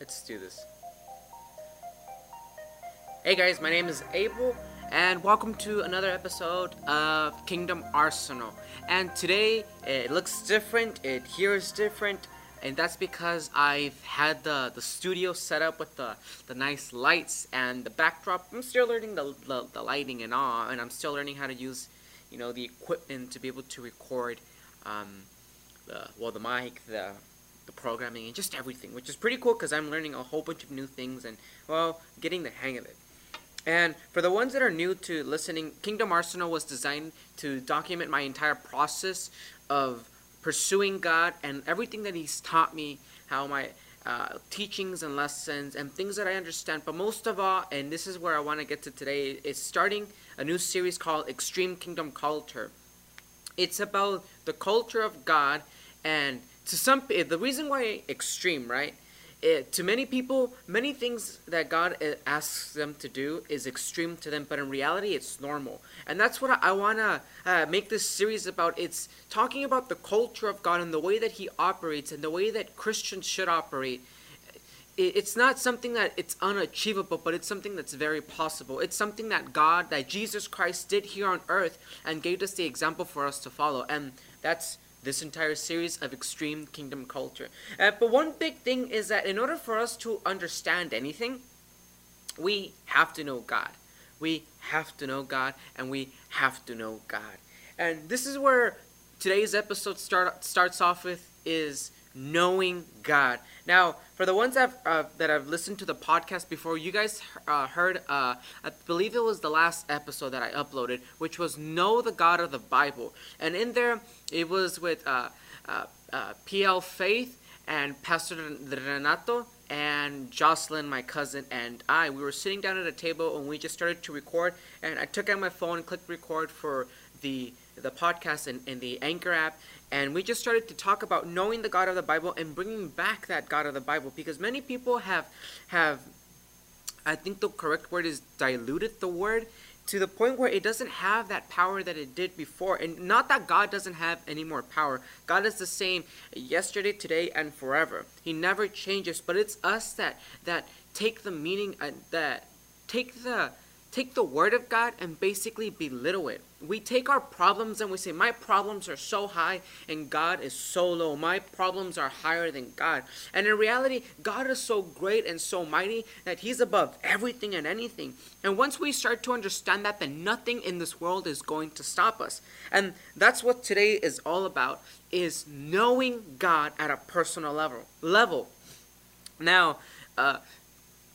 Let's do this. Hey guys, my name is Abel, and welcome to another episode of Kingdom Arsenal. And today it looks different, it hears different, and that's because I've had the, the studio set up with the, the nice lights and the backdrop. I'm still learning the, the, the lighting and all, and I'm still learning how to use, you know, the equipment to be able to record, um, the, well, the mic, the the programming and just everything, which is pretty cool because I'm learning a whole bunch of new things and well, getting the hang of it. And for the ones that are new to listening, Kingdom Arsenal was designed to document my entire process of pursuing God and everything that He's taught me, how my uh, teachings and lessons and things that I understand. But most of all, and this is where I want to get to today, is starting a new series called Extreme Kingdom Culture. It's about the culture of God, and to some, the reason why extreme, right? it, to many people, many things that God uh, asks them to do is extreme to them, but in reality, it's normal. And that's what I, I want to uh, make this series about. It's talking about the culture of God and the way that He operates and the way that Christians should operate. It, it's not something that it's unachievable, but it's something that's very possible. It's something that God, that Jesus Christ did here on earth and gave us the example for us to follow. And that's this entire series of extreme kingdom culture. Uh, but one big thing is that in order for us to understand anything, we have to know God. We have to know God, and we have to know God. And this is where today's episode start, starts off with is knowing God. Now, for the ones that uh, that have listened to the podcast before, you guys uh, heard, uh, I believe it was the last episode that I uploaded, which was Know the God of the Bible. And in there, it was with uh, uh, uh, PL Faith and Pastor Renato and Jocelyn, my cousin, and I. We were sitting down at a table and we just started to record. And I took out my phone and clicked record for the the podcast in, in the Anchor app, and we just started to talk about knowing the God of the Bible and bringing back that God of the Bible because many people have have I think the correct word is diluted the word to the point where it doesn't have that power that it did before. And not that God doesn't have any more power. God is the same yesterday, today, and forever. He never changes. But it's us that that take the meaning uh, that take the take the word of God and basically belittle it. We take our problems and we say, My problems are so high and God is so low. My problems are higher than God. And in reality, God is so great and so mighty that He's above everything and anything. And once we start to understand that, then nothing in this world is going to stop us. And that's what today is all about is knowing God at a personal level. Level. Now, uh,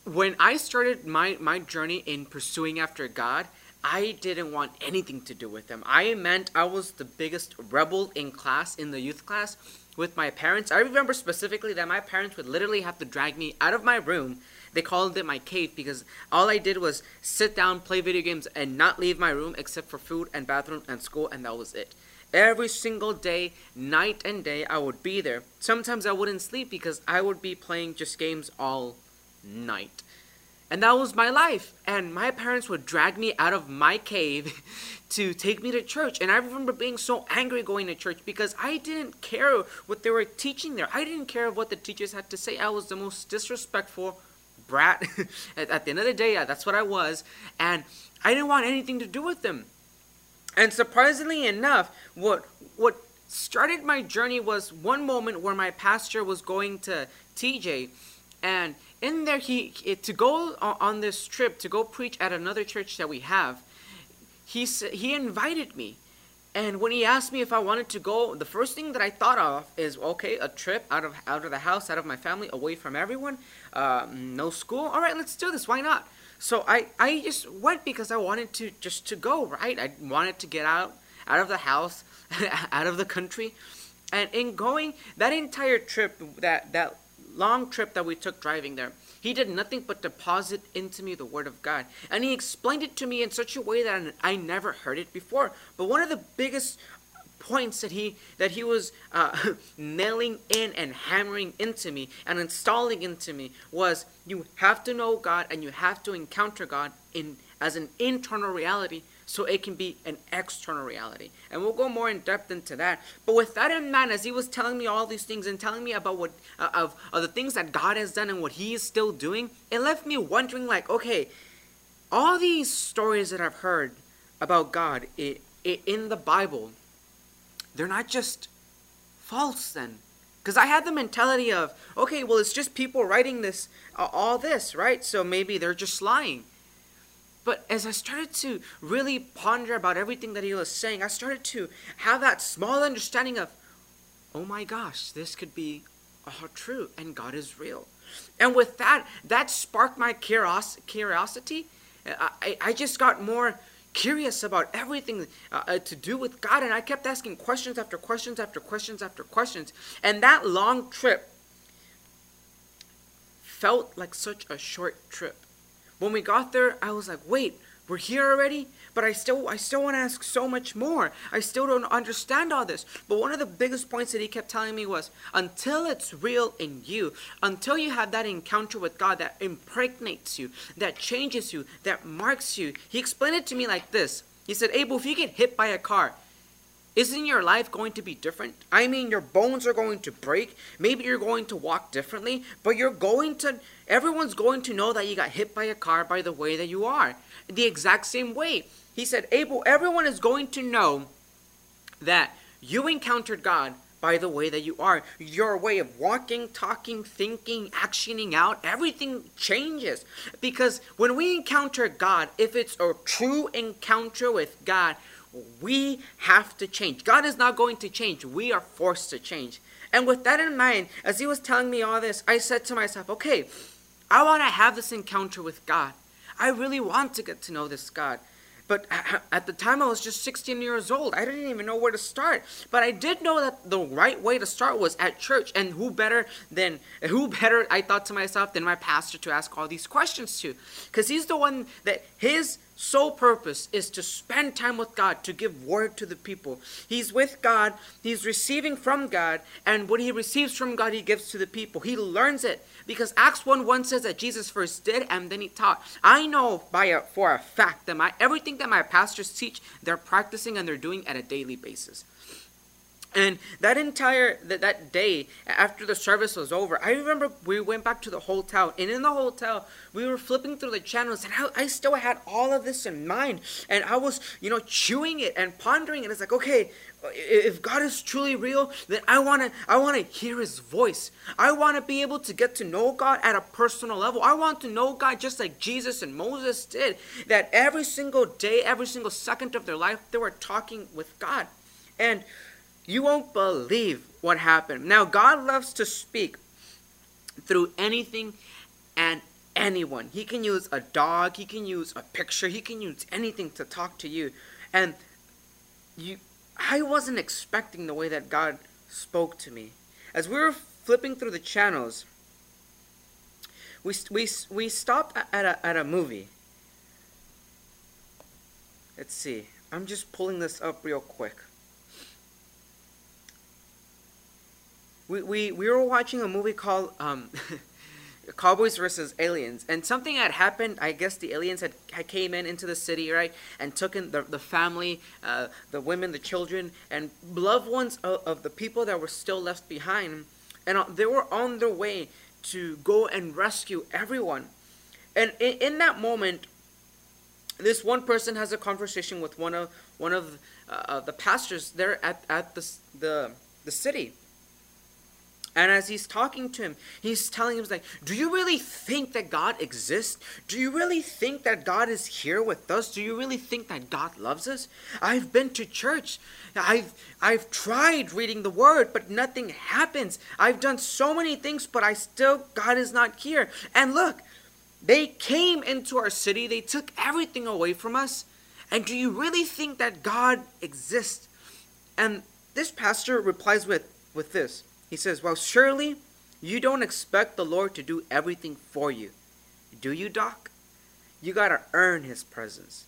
when I started my, my journey in pursuing after God, I didn't want anything to do with Him. I meant I was the biggest rebel in class, in the youth class, with my parents. I remember specifically that my parents would literally have to drag me out of my room. They called it my cave because all I did was sit down, play video games, and not leave my room except for food and bathroom and school, and that was it. Every single day, night and day, I would be there. Sometimes I wouldn't sleep because I would be playing just games all night. And that was my life. And my parents would drag me out of my cave to take me to church. And I remember being so angry going to church because I didn't care what they were teaching there. I didn't care what the teachers had to say. I was the most disrespectful brat. at, the end of the day, that's what I was. And I didn't want anything to do with them. And surprisingly enough, what what started my journey was one moment where my pastor was going to TJ and in there he to go on this trip to go preach at another church that we have he he invited me. And when he asked me if I wanted to go the first thing that I thought of is okay a trip out of out of the house out of my family away from everyone uh, no school. All right let's do this. Why not? So I I just went because I wanted to just to go right? I wanted to get out out of the house out of the country. And in going that entire trip that that long trip that we took driving there, he did nothing but deposit into me the Word of God. And he explained it to me in such a way that I never heard it before. But one of the biggest points that he that he was uh, nailing in and hammering into me and installing into me was you have to know God and you have to encounter God in as an internal reality so it can be an external reality. And we'll go more in depth into that. But with that in mind, as he was telling me all these things and telling me about what uh, of, of the things that God has done and what he is still doing, it left me wondering like, okay, all these stories that I've heard about God it, it, in the Bible, they're not just false then. Because I had the mentality of, okay, well, it's just people writing this, uh, all this, right? So maybe they're just lying. But as I started to really ponder about everything that he was saying, I started to have that small understanding of, oh my gosh, this could be all true and God is real. And with that, that sparked my curiosity. I, I just got more curious about everything uh, to do with God, and I kept asking questions after questions after questions after questions. And that long trip felt like such a short trip. When we got there, I was like, wait, we're here already? But I still I still want to ask so much more. I still don't understand all this. But one of the biggest points that he kept telling me was until it's real in you, until you have that encounter with God that impregnates you, that changes you, that marks you. He explained it to me like this. He said, Abel, if you get hit by a car, isn't your life going to be different? I mean, your bones are going to break. Maybe you're going to walk differently, but you're going to, everyone's going to know that you got hit by a car by the way that you are. The exact same way. He said, Abel, everyone is going to know that you encountered God by the way that you are. Your way of walking, talking, thinking, actioning out, everything changes. Because when we encounter God, if it's a true encounter with God, we have to change. God is not going to change. We are forced to change. And with that in mind, as he was telling me all this, I said to myself, okay, I want to have this encounter with God. I really want to get to know this God. But at the time, I was just 16 years old. I didn't even know where to start. But I did know that the right way to start was at church. And who better than, who better, I thought to myself, than my pastor to ask all these questions to? Because he's the one that his sole purpose is to spend time with God, to give word to the people. He's with God, he's receiving from God, and what he receives from God, he gives to the people. He learns it because Acts 1 1 says that Jesus first did and then he taught. I know by a, for a fact that my everything that my pastors teach, they're practicing and they're doing at a daily basis. And that entire that, that day after the service was over, I remember we went back to the hotel, and in the hotel we were flipping through the channels, and I, I still had all of this in mind, and I was you know chewing it and pondering it. It's like okay, if God is truly real, then I want to I want to hear his voice. I want to be able to get to know God at a personal level. I want to know God just like Jesus and Moses did. That every single day, every single second of their life they were talking with God. And you won't believe what happened. Now, God loves to speak through anything and anyone. He can use a dog, he can use a picture, he can use anything to talk to you. And you I wasn't expecting the way that God spoke to me. As we were flipping through the channels, we, we, we stopped at a, at a movie. Let's see. I'm just pulling this up real quick. We, we, we were watching a movie called um, Cowboys versus Aliens, and something had happened. I guess the aliens had, had came in into the city, right, and took in the, the family, uh, the women, the children, and loved ones of, of, the people that were still left behind, and uh, they were on their way to go and rescue everyone. And in, in that moment, this one person has a conversation with one of one of uh, the pastors there at, at the, the the city and as he's talking to him, he's telling him, like, Do you really think that God exists? Do you really think that God is here with us? Do you really think that God loves us? I've been to church. I've I've tried reading the word, but nothing happens. I've done so many things, but I still God is not here. And look, they came into our city, they took everything away from us. And do you really think that God exists? And this pastor replies with with this. He says, Well, surely you don't expect the Lord to do everything for you. Do you, Doc? You got to earn His presence.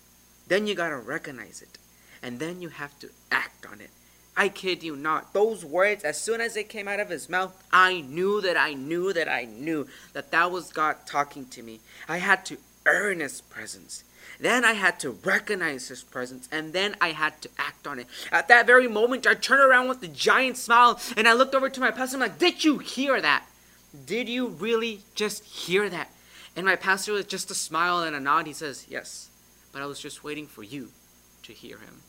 Then you got to recognize it. And then you have to act on it. I kid you not. Those words, as soon as they came out of his mouth, I knew that I knew that I knew that that was God talking to me. I had to earn His presence. Then I had to recognize His presence, and then I had to act on it. At that very moment, I turned around with a giant smile, and I looked over to my pastor. And I'm like, "Did you hear that? Did you really just hear that?" And my pastor with just a smile and a nod, he says, "Yes, but I was just waiting for you to hear Him."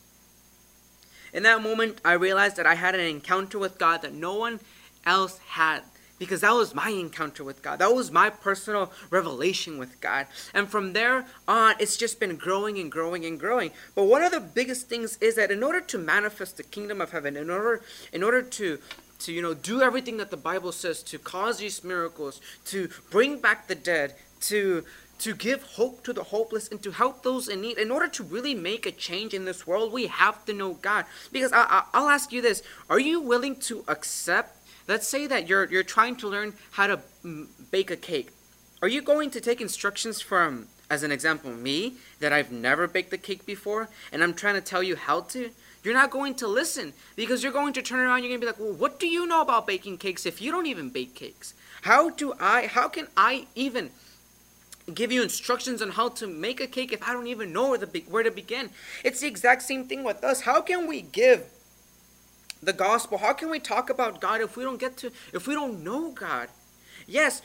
In that moment, I realized that I had an encounter with God that no one else had because that was my encounter with God. That was my personal revelation with God. And from there on, it's just been growing and growing and growing. But one of the biggest things is that in order to manifest the kingdom of heaven, in order in order to to you know do everything that the Bible says to cause these miracles, to bring back the dead, to to give hope to the hopeless and to help those in need. In order to really make a change in this world, we have to know God. Because I, will ask you this: Are you willing to accept? Let's say that you're you're trying to learn how to mm, bake a cake. Are you going to take instructions from, as an example, me that I've never baked a cake before, and I'm trying to tell you how to? You're not going to listen because you're going to turn around. You're going to be like, "Well, what do you know about baking cakes if you don't even bake cakes? How do I? How can I even?" give you instructions on how to make a cake if I don't even know where, the, where to begin. It's the exact same thing with us. How can we give the gospel? How can we talk about God if we don't get to, if we don't know God? Yes,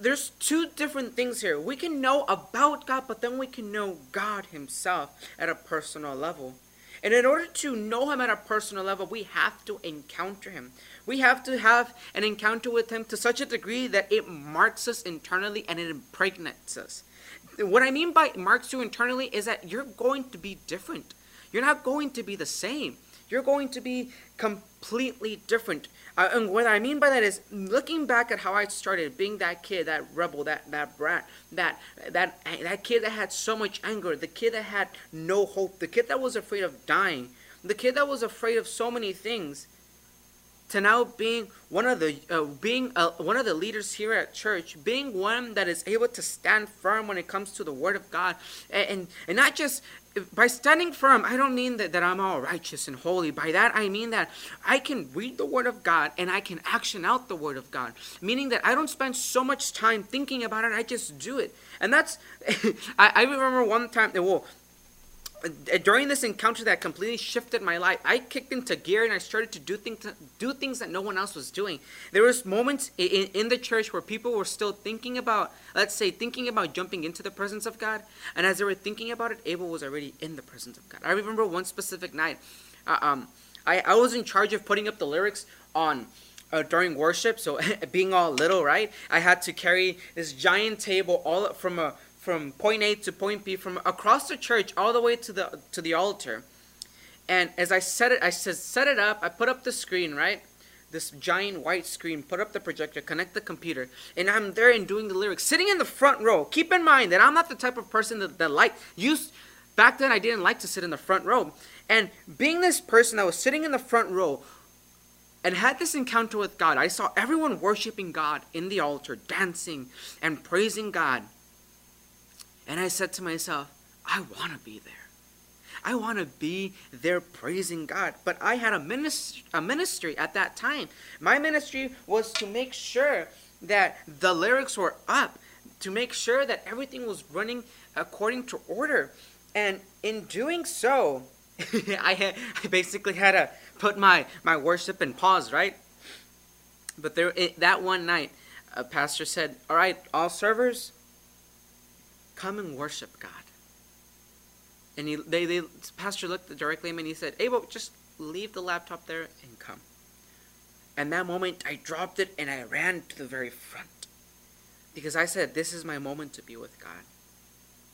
there's two different things here. We can know about God, but then we can know God Himself at a personal level. And in order to know Him at a personal level, we have to encounter Him. We have to have an encounter with Him to such a degree that it marks us internally and it impregnates us. What I mean by marks you internally is that you're going to be different. You're not going to be the same. You're going to be completely different. Uh, and what I mean by that is looking back at how I started, being that kid, that rebel, that that brat, that that that kid that had so much anger, the kid that had no hope, the kid that was afraid of dying, the kid that was afraid of so many things to now being one of the uh, being uh, one of the leaders here at church, being one that is able to stand firm when it comes to the word of God, and and, and not just by standing firm, I don't mean that, that I'm all righteous and holy. By that, I mean that I can read the Word of God and I can action out the Word of God. Meaning that I don't spend so much time thinking about it, I just do it. And that's, I, I remember one time, well, during this encounter that completely shifted my life, I kicked into gear and I started to do things do things that no one else was doing. There was moments in, in the church where people were still thinking about, let's say, thinking about jumping into the presence of God, and as they were thinking about it, Abel was already in the presence of God. I remember one specific night, uh, um, I, I was in charge of putting up the lyrics on. Uh, during worship, so being all little, right? I had to carry this giant table all from a from point A to point B, from across the church all the way to the to the altar. And as I set it, I said set it up. I put up the screen, right? This giant white screen. Put up the projector. Connect the computer, and I'm there and doing the lyrics, sitting in the front row. Keep in mind that I'm not the type of person that, that like used. Back then, I didn't like to sit in the front row. And being this person that was sitting in the front row, and had this encounter with God. I saw everyone worshiping God in the altar, dancing and praising God. And I said to myself, I want to be there. I want to be there praising God. But I had a ministry, a ministry at that time. My ministry was to make sure that the lyrics were up, to make sure that everything was running according to order. And in doing so, I, had, I basically had to put my, my worship in pause, right? But there, it, that one night, a pastor said, All right, all servers, Come and worship God. And he, they, they, pastor looked directly at me and he said, Abel, just leave the laptop there and come. And that moment, I dropped it and I ran to the very front. Because I said, this is my moment to be with God.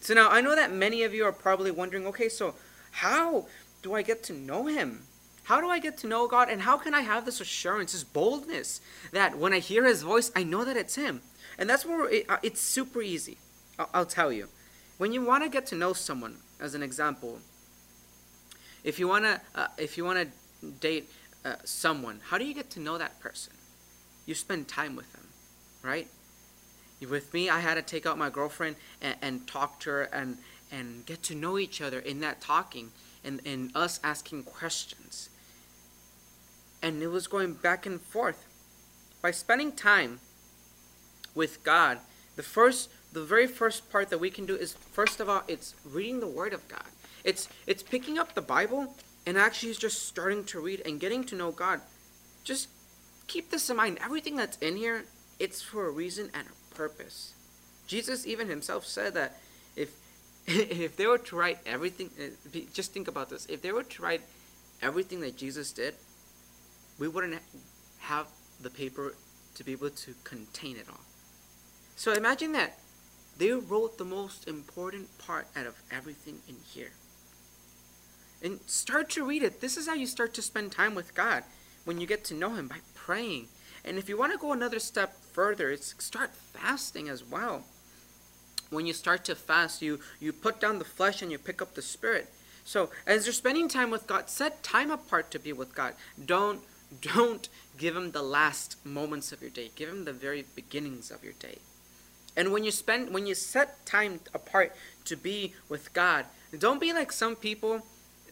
So now I know that many of you are probably wondering, okay, so how do I get to know him? How do I get to know God? And how can I have this assurance, this boldness that when I hear his voice, I know that it's him? And that's where it, uh, it's super easy. I'll, tell you. When you want to get to know someone, as an example, if you want to, uh, if you want to date uh, someone, how do you get to know that person? You spend time with them, right? With me, I had to take out my girlfriend and, and talk to her and and get to know each other in that talking and, and us asking questions. And it was going back and forth. By spending time with God, the first the very first part that we can do is first of all, it's reading the Word of God. It's it's picking up the Bible and actually just starting to read and getting to know God. Just keep this in mind. Everything that's in here, it's for a reason and a purpose. Jesus even himself said that if if they were to write everything, uh, just think about this. If they were to write everything that Jesus did, we wouldn't have the paper to be able to contain it all. So imagine that they wrote the most important part out of everything in here. And start to read it. This is how you start to spend time with God when you get to know Him by praying. And if you want to go another step further, it's start fasting as well. When you start to fast, you, you put down the flesh and you pick up the spirit. So as you're spending time with God, set time apart to be with God. Don't don't give him the last moments of your day. Give him the very beginnings of your day. And when you spend when you set time apart to be with God, don't be like some people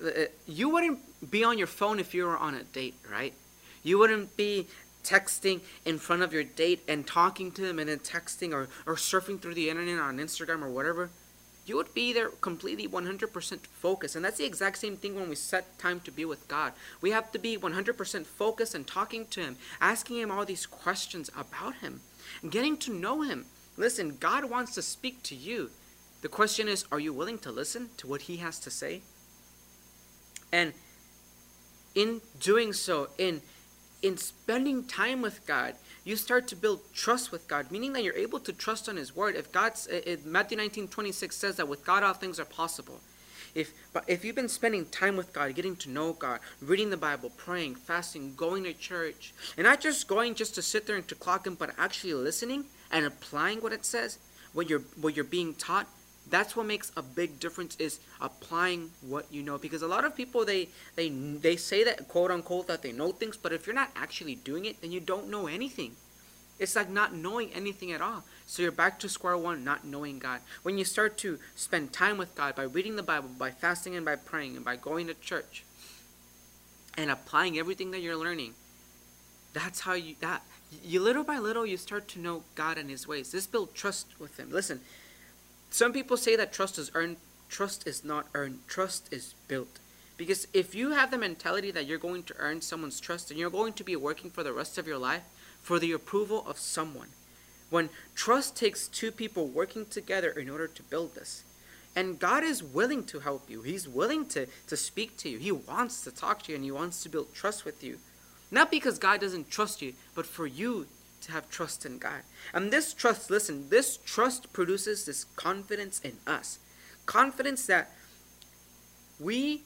uh, you wouldn't be on your phone if you were on a date, right? You wouldn't be texting in front of your date and talking to them and then texting or, or surfing through the internet on Instagram or whatever. You would be there completely 100% focused. And that's the exact same thing when we set time to be with God. We have to be 100% focused and talking to Him, asking Him all these questions about Him, getting to know Him. Listen, God wants to speak to you. The question is, are you willing to listen to what He has to say? And in doing so, in in spending time with God, you start to build trust with God, meaning that you're able to trust on His word. If God's if eh, eh, Matthew 19, 26 says that with God all things are possible. If but if you've been spending time with God, getting to know God, reading the Bible, praying, fasting, going to church, and not just going just to sit there and to clock in, but actually listening and applying what it says, what you're what you're being taught, that's what makes a big difference is applying what you know. Because a lot of people they they they say that quote unquote that they know things but if you're not actually doing it then you don't know anything. It's like not knowing anything at all. So you're back to square one not knowing god. When you start to spend time with god by reading the bible by fasting and by praying and by going to church and applying everything that you're learning that's how you that you little by little you start to know god and his ways this build trust with him listen some people say that trust is earned. Trust is not earned. Trust is built. Because if you have the mentality that you're going to earn someone's trust and you're going to be working for the rest of your life for the approval of someone, when trust takes two people working together in order to build this, and God is willing to help you, He's willing to, to speak to you, He wants to talk to you, and He wants to build trust with you. Not because God doesn't trust you, but for you to have trust in God. And this trust, listen, this trust produces this confidence in us. Confidence that we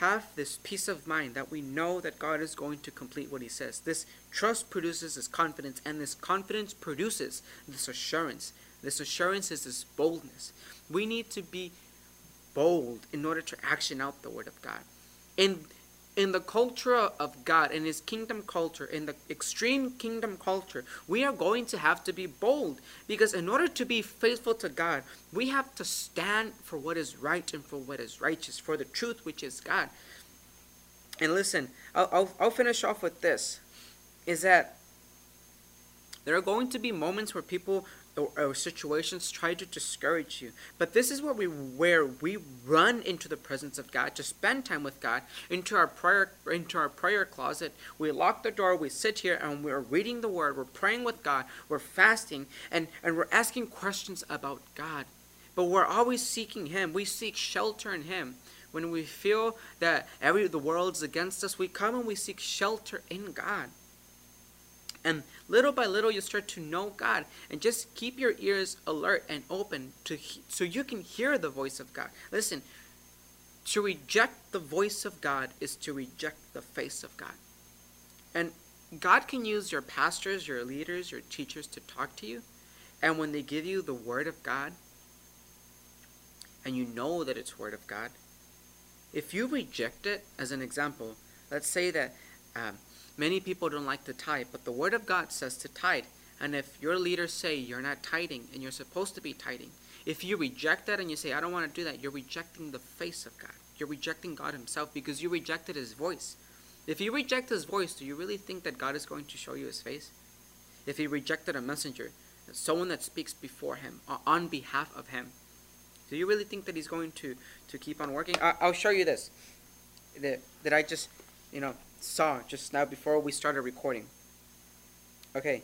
have this peace of mind that we know that God is going to complete what He says. This trust produces this confidence, and this confidence produces this assurance. This assurance is this boldness. We need to be bold in order to action out the Word of God. In in the culture of God, in His kingdom culture, in the extreme kingdom culture, we are going to have to be bold because in order to be faithful to God, we have to stand for what is right and for what is righteous, for the truth which is God. And listen, I'll, I'll, I'll finish off with this is that there are going to be moments where people or, or, situations try to discourage you. But this is where we where we run into the presence of God to spend time with God, into our prayer into our prayer closet. We lock the door, we sit here and we're reading the word, we're praying with God, we're fasting, and, and we're asking questions about God. But we're always seeking Him. We seek shelter in Him. When we feel that every the world's against us, we come and we seek shelter in God. And little by little, you start to know God. And just keep your ears alert and open to so you can hear the voice of God. Listen, to reject the voice of God is to reject the face of God. And God can use your pastors, your leaders, your teachers to talk to you. And when they give you the word of God, and you know that it's word of God, if you reject it, as an example, let's say that um, Many people don't like to tithe, but the Word of God says to tithe. And if your leaders say you're not tithing and you're supposed to be tithing, if you reject that and you say, I don't want to do that, you're rejecting the face of God. You're rejecting God Himself because you rejected His voice. If you reject His voice, do you really think that God is going to show you His face? If He rejected a messenger, someone that speaks before him, or on behalf of him. Do you really think that he's going to, to keep on working? I, I'll show you this that, that I just, you know, saw just now before we started recording. Okay.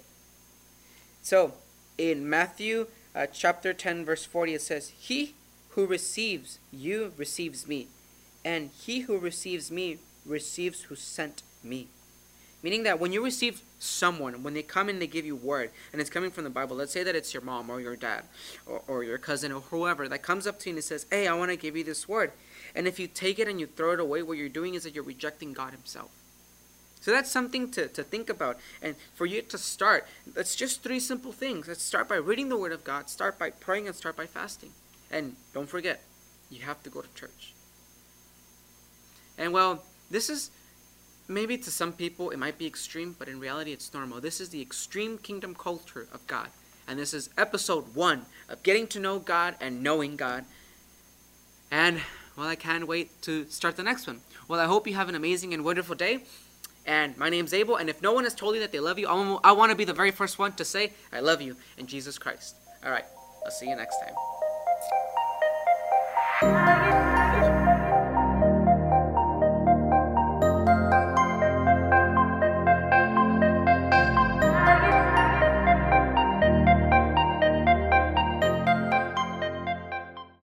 So, in Matthew uh, chapter 10, verse 40, it says, He who receives you receives me, and he who receives me receives who sent me. Meaning that when you receive someone, when they come and they give you word, and it's coming from the Bible, let's say that it's your mom or your dad or, or your cousin or whoever that comes up to you and says, Hey, I want to give you this word. And if you take it and you throw it away, what you're doing is that you're rejecting God Himself. So that's something to, to think about. And for you to start, that's just three simple things. Let's start by reading the Word of God, start by praying, and start by fasting. And don't forget, you have to go to church. And well, this is maybe to some people it might be extreme, but in reality it's normal. This is the extreme kingdom culture of God. And this is episode one of getting to know God and knowing God. And well, I can't wait to start the next one. Well, I hope you have an amazing and wonderful day. And my name's Abel. And if no one has told you that they love you, I want to be the very first one to say, I love you in Jesus Christ. All right. I'll see you next time.